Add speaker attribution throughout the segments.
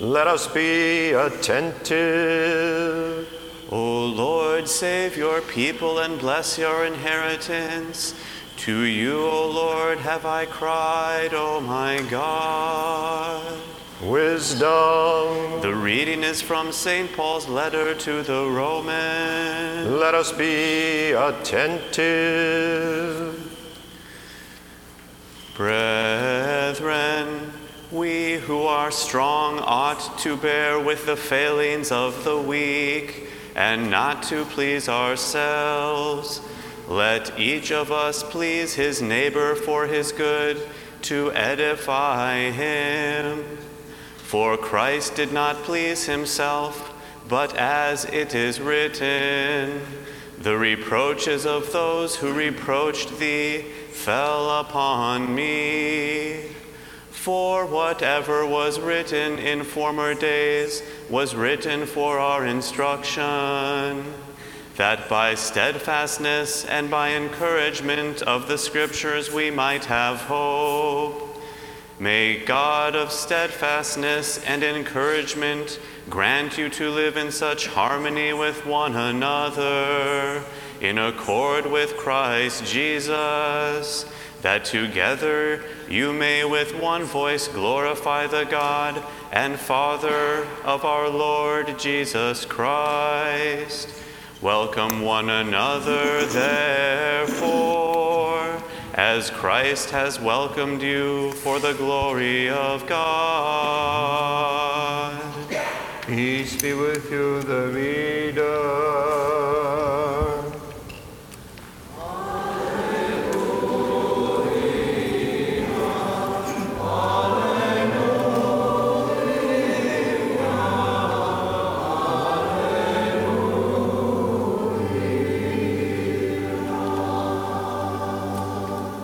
Speaker 1: Let us be attentive.
Speaker 2: O Lord, save your people and bless your inheritance. To you, O Lord, have I cried, O my God.
Speaker 1: Wisdom.
Speaker 2: The reading is from St. Paul's letter to the Romans.
Speaker 1: Let us be attentive.
Speaker 2: We who are strong ought to bear with the failings of the weak and not to please ourselves. Let each of us please his neighbor for his good, to edify him. For Christ did not please himself, but as it is written, the reproaches of those who reproached thee fell upon me. For whatever was written in former days was written for our instruction, that by steadfastness and by encouragement of the Scriptures we might have hope. May God of steadfastness and encouragement grant you to live in such harmony with one another, in accord with Christ Jesus, that together you may with one voice glorify the God and Father of our Lord Jesus Christ. Welcome one another, therefore, as Christ has welcomed you for the glory of God.
Speaker 3: Peace be with you, the reader.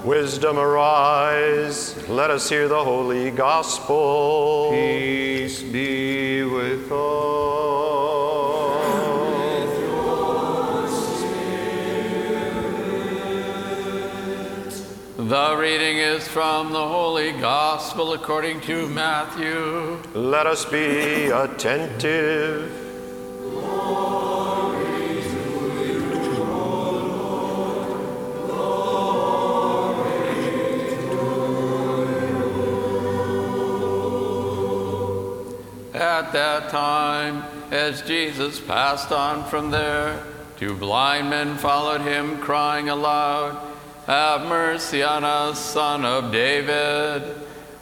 Speaker 1: Wisdom arise. Let us hear the holy gospel.
Speaker 3: Peace be with all.
Speaker 4: The reading is from the Holy Gospel according to Matthew.
Speaker 1: Let us be attentive.
Speaker 4: At that time, as Jesus passed on from there, two blind men followed him, crying aloud, Have mercy on us, son of David.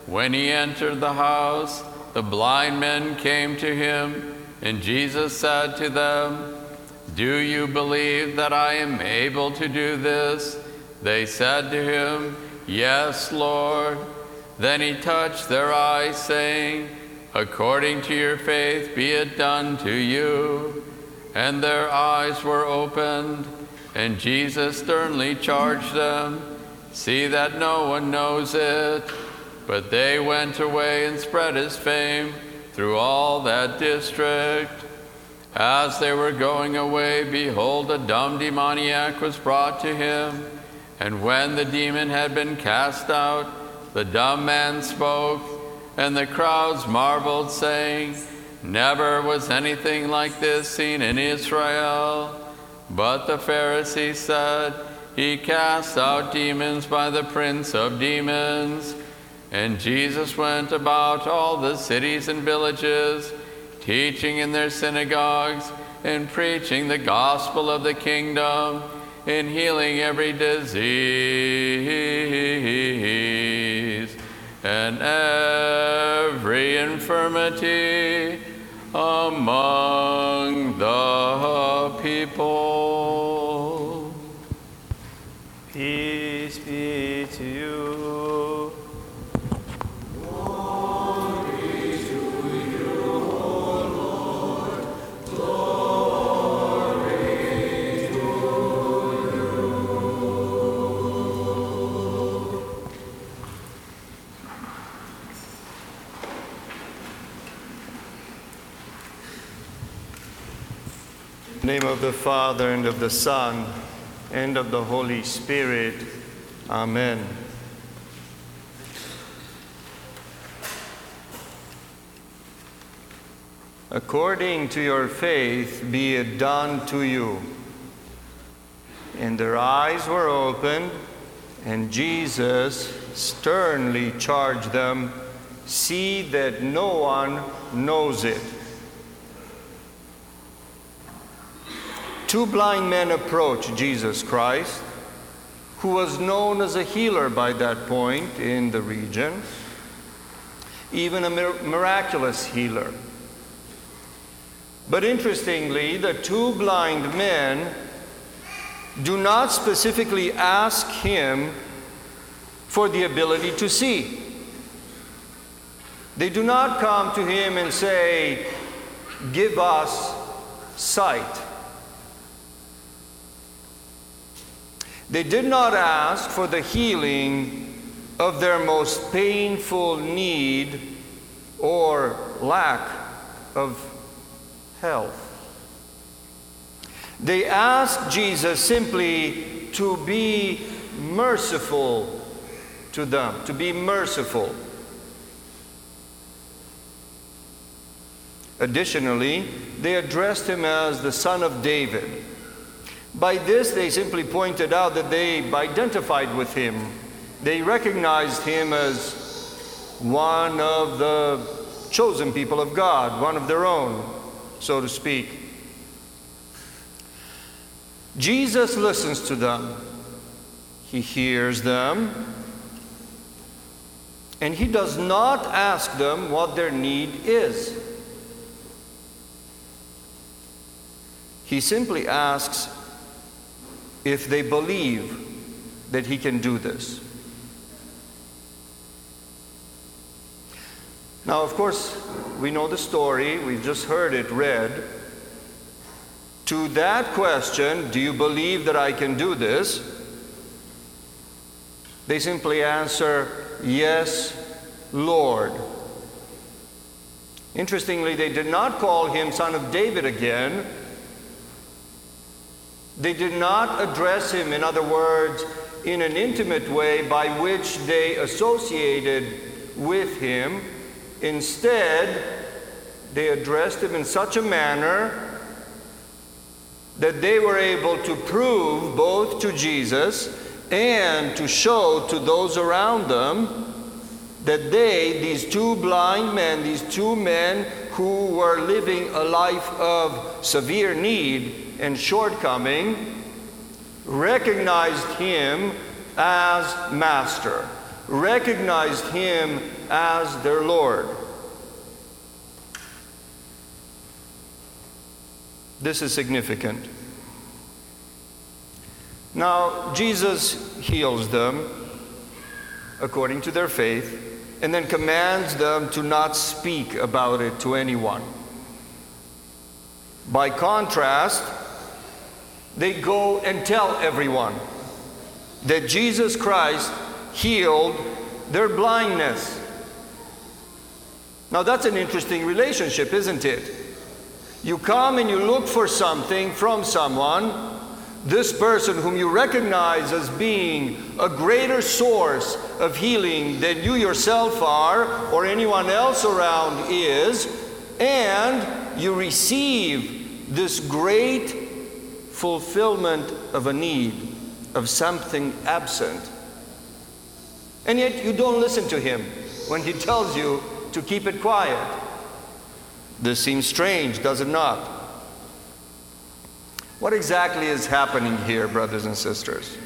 Speaker 4: When he entered the house, the blind men came to him, and Jesus said to them, Do you believe that I am able to do this? They said to him, Yes, Lord. Then he touched their eyes, saying, According to your faith be it done to you. And their eyes were opened, and Jesus sternly charged them, See that no one knows it. But they went away and spread his fame through all that district. As they were going away, behold, a dumb demoniac was brought to him. And when the demon had been cast out, the dumb man spoke, and the crowds marveled, saying, Never was anything like this seen in Israel. But the Pharisees said, He casts out demons by the prince of demons. And Jesus went about all the cities and villages, teaching in their synagogues and preaching the gospel of the kingdom, and healing every disease and every infirmity among the people.
Speaker 3: Name of the Father and of the Son and of the Holy Spirit. Amen. according to your faith be it done to you. And their eyes were opened, and Jesus sternly charged them see that no one knows it. Two blind men approach Jesus Christ, who was known as a healer by that point in the region, even a mir- miraculous healer. But interestingly, the two blind men do not specifically ask him for the ability to see. They do not come to him and say, Give us sight. They did not ask for the healing of their most painful need or lack of health. They asked Jesus simply to be merciful to them, to be merciful. Additionally, they addressed him as the Son of David. By this, they simply pointed out that they identified with him. They recognized him as one of the chosen people of God, one of their own, so to speak. Jesus listens to them, he hears them, and he does not ask them what their need is. He simply asks if they believe that he can do this. Now, of course, we know the story, we've just heard it read. To that question, do you believe that I can do this? They simply answer, Yes, Lord. Interestingly, they did not call him Son of David again. They did not address him, in other words, in an intimate way by which they associated with him. Instead, they addressed him in such a manner that they were able to prove both to Jesus and to show to those around them that they, these two blind men, these two men who were living a life of severe need and shortcoming, recognized him as master, recognized him as their Lord. This is significant. Now, Jesus heals them according to their faith and then commands them to not speak about it to anyone. By contrast, they go and tell everyone that Jesus Christ healed their blindness. Now, that's an interesting relationship, isn't it? You come and you look for something from someone, this person whom you recognize as being a greater source of healing than you yourself are or anyone else around is, and you receive this great fulfillment of a need, of something absent. And yet you don't listen to him when he tells you to keep it quiet. This seems strange, does it not? What exactly is happening here, brothers and sisters?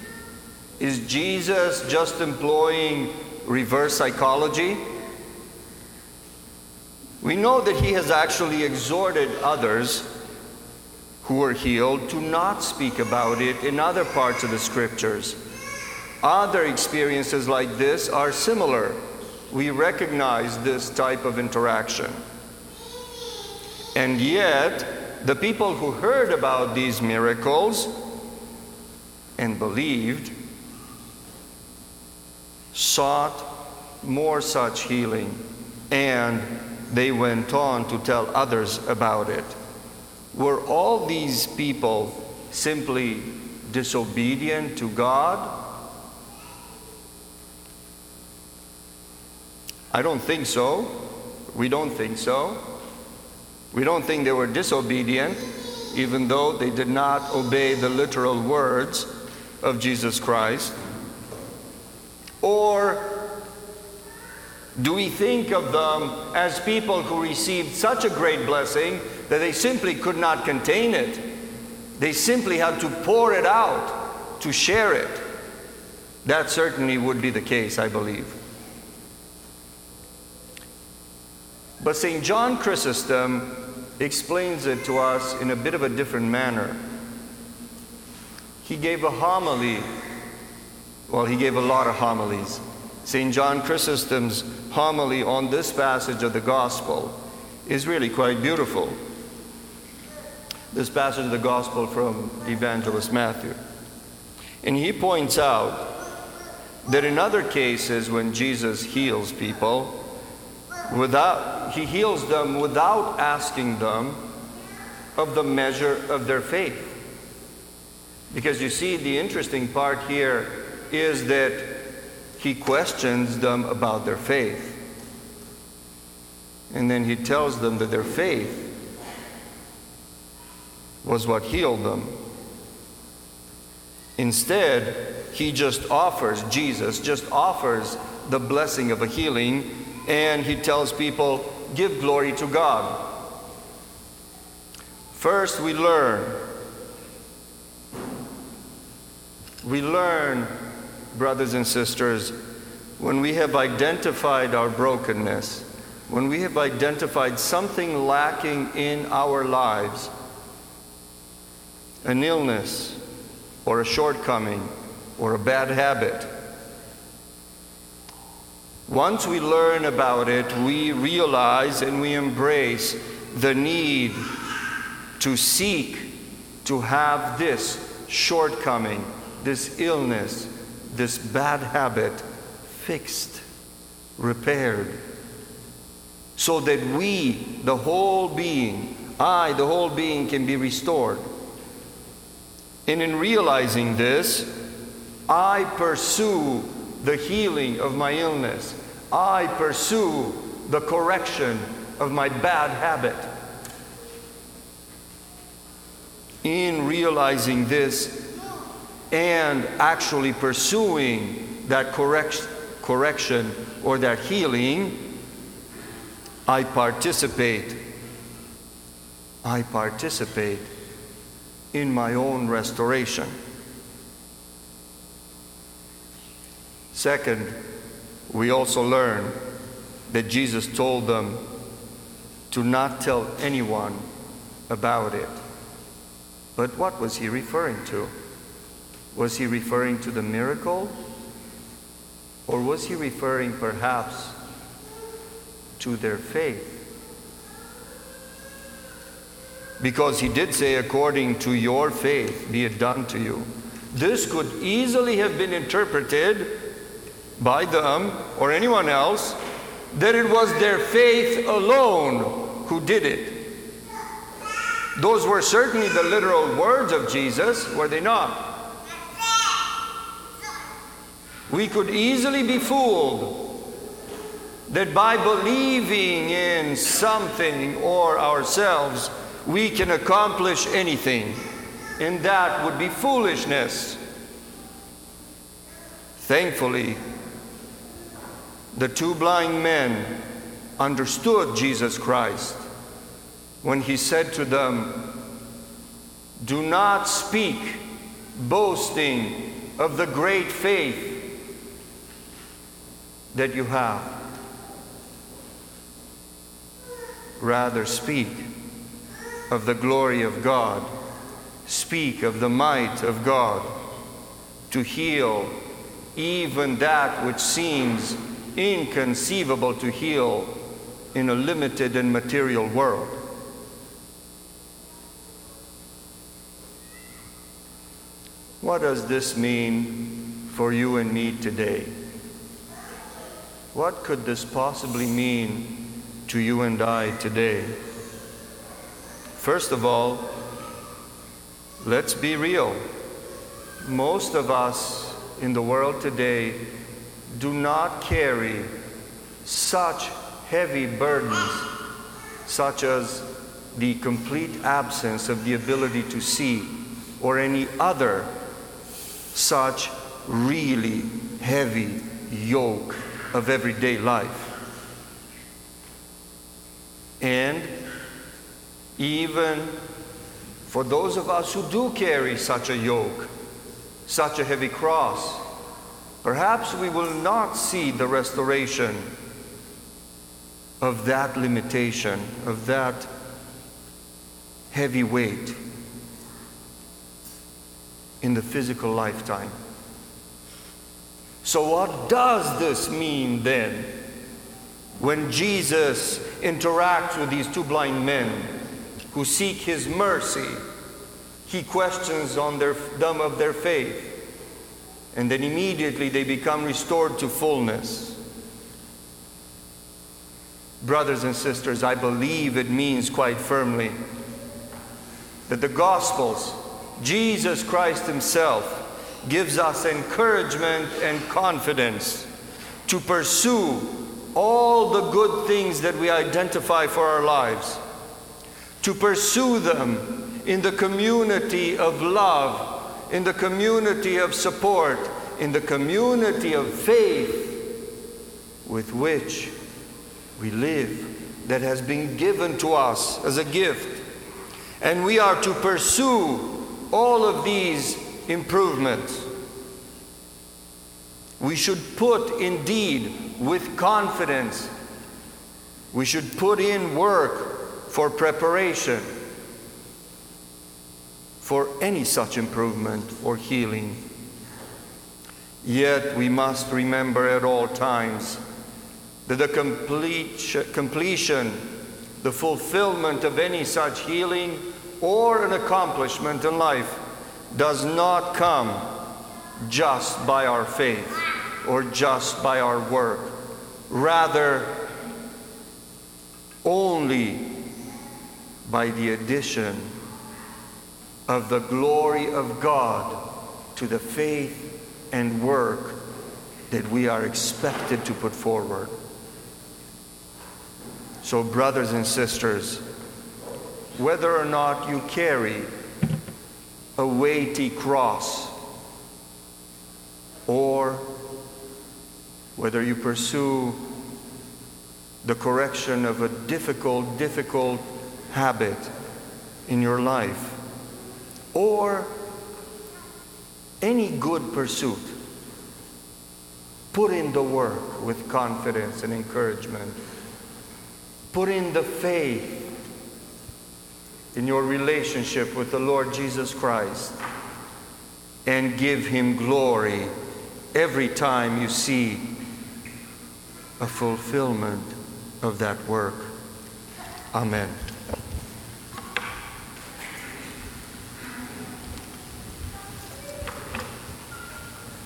Speaker 3: Is Jesus just employing reverse psychology? We know that he has actually exhorted others who were healed to not speak about it in other parts of the scriptures. Other experiences like this are similar. We recognize this type of interaction. And yet, the people who heard about these miracles and believed sought more such healing, and they went on to tell others about it. Were all these people simply disobedient to God? I don't think so. We don't think so. We don't think they were disobedient, even though they did not obey the literal words of Jesus Christ. Or do we think of them as people who received such a great blessing that they simply could not contain it? They simply had to pour it out to share it. That certainly would be the case, I believe. But St. John Chrysostom explains it to us in a bit of a different manner. He gave a homily. Well, he gave a lot of homilies. St. John Chrysostom's homily on this passage of the Gospel is really quite beautiful. This passage of the Gospel from the Evangelist Matthew. And he points out that in other cases, when Jesus heals people, without, he heals them without asking them of the measure of their faith. Because you see, the interesting part here is that he questions them about their faith. And then he tells them that their faith was what healed them. Instead, he just offers, Jesus just offers the blessing of a healing, and he tells people, give glory to God. First, we learn. We learn, brothers and sisters, when we have identified our brokenness, when we have identified something lacking in our lives, an illness or a shortcoming or a bad habit. Once we learn about it, we realize and we embrace the need to seek to have this shortcoming, this illness, this bad habit fixed, repaired, so that we, the whole being, I, the whole being, can be restored. And in realizing this, I pursue the healing of my illness. I pursue the correction of my bad habit. In realizing this and actually pursuing that correct, correction or that healing, I participate. I participate in my own restoration. Second, we also learn that Jesus told them to not tell anyone about it. But what was he referring to? Was he referring to the miracle? Or was he referring perhaps to their faith? Because he did say, according to your faith, be it done to you. This could easily have been interpreted by them or anyone else that it was their faith alone who did it. Those were certainly the literal words of Jesus, were they not? We could easily be fooled that by believing in something or ourselves, we can accomplish anything. And that would be foolishness. Thankfully, the two blind men understood Jesus Christ when he said to them, Do not speak boasting of the great faith that you have. Rather, speak of the glory of God, speak of the might of God to heal even that which seems inconceivable to heal in a limited and material world. What does this mean for you and me today? What could this possibly mean to you and I today? First of all, let's be real. Most of us in the world today do not carry such heavy burdens, such as the complete absence of the ability to see or any other such really heavy yoke of everyday life. And even for those of us who do carry such a yoke, such a heavy cross, perhaps we will not see the restoration of that limitation, of that heavy weight in the physical lifetime. So, what does this mean then when Jesus interacts with these two blind men who seek his mercy? He questions on their, them of their faith, and then immediately they become restored to fullness. Brothers and sisters, I believe it means quite firmly that the Gospels, Jesus Christ Himself, gives us encouragement and confidence to pursue all the good things that we identify for our lives, to pursue them in the community of love, in the community of support, in the community of faith with which we live, that has been given to us as a gift. And we are to pursue all of these improvements. We should put indeed with confidence, we should put in work for preparation for any such improvement or healing. Yet we must remember at all times that the complete, completion, the fulfillment of any such healing or an accomplishment in life does not come just by our faith or just by our work. Rather, only by the addition of the glory of God to the faith and work that we are expected to put forward. So, brothers and sisters, whether or not you carry a weighty cross or whether you pursue the correction of a difficult, difficult habit in your life, or any good pursuit, put in the work with confidence and encouragement. Put in the faith in your relationship with the Lord Jesus Christ and give Him glory every time you see a fulfillment of that work. Amen.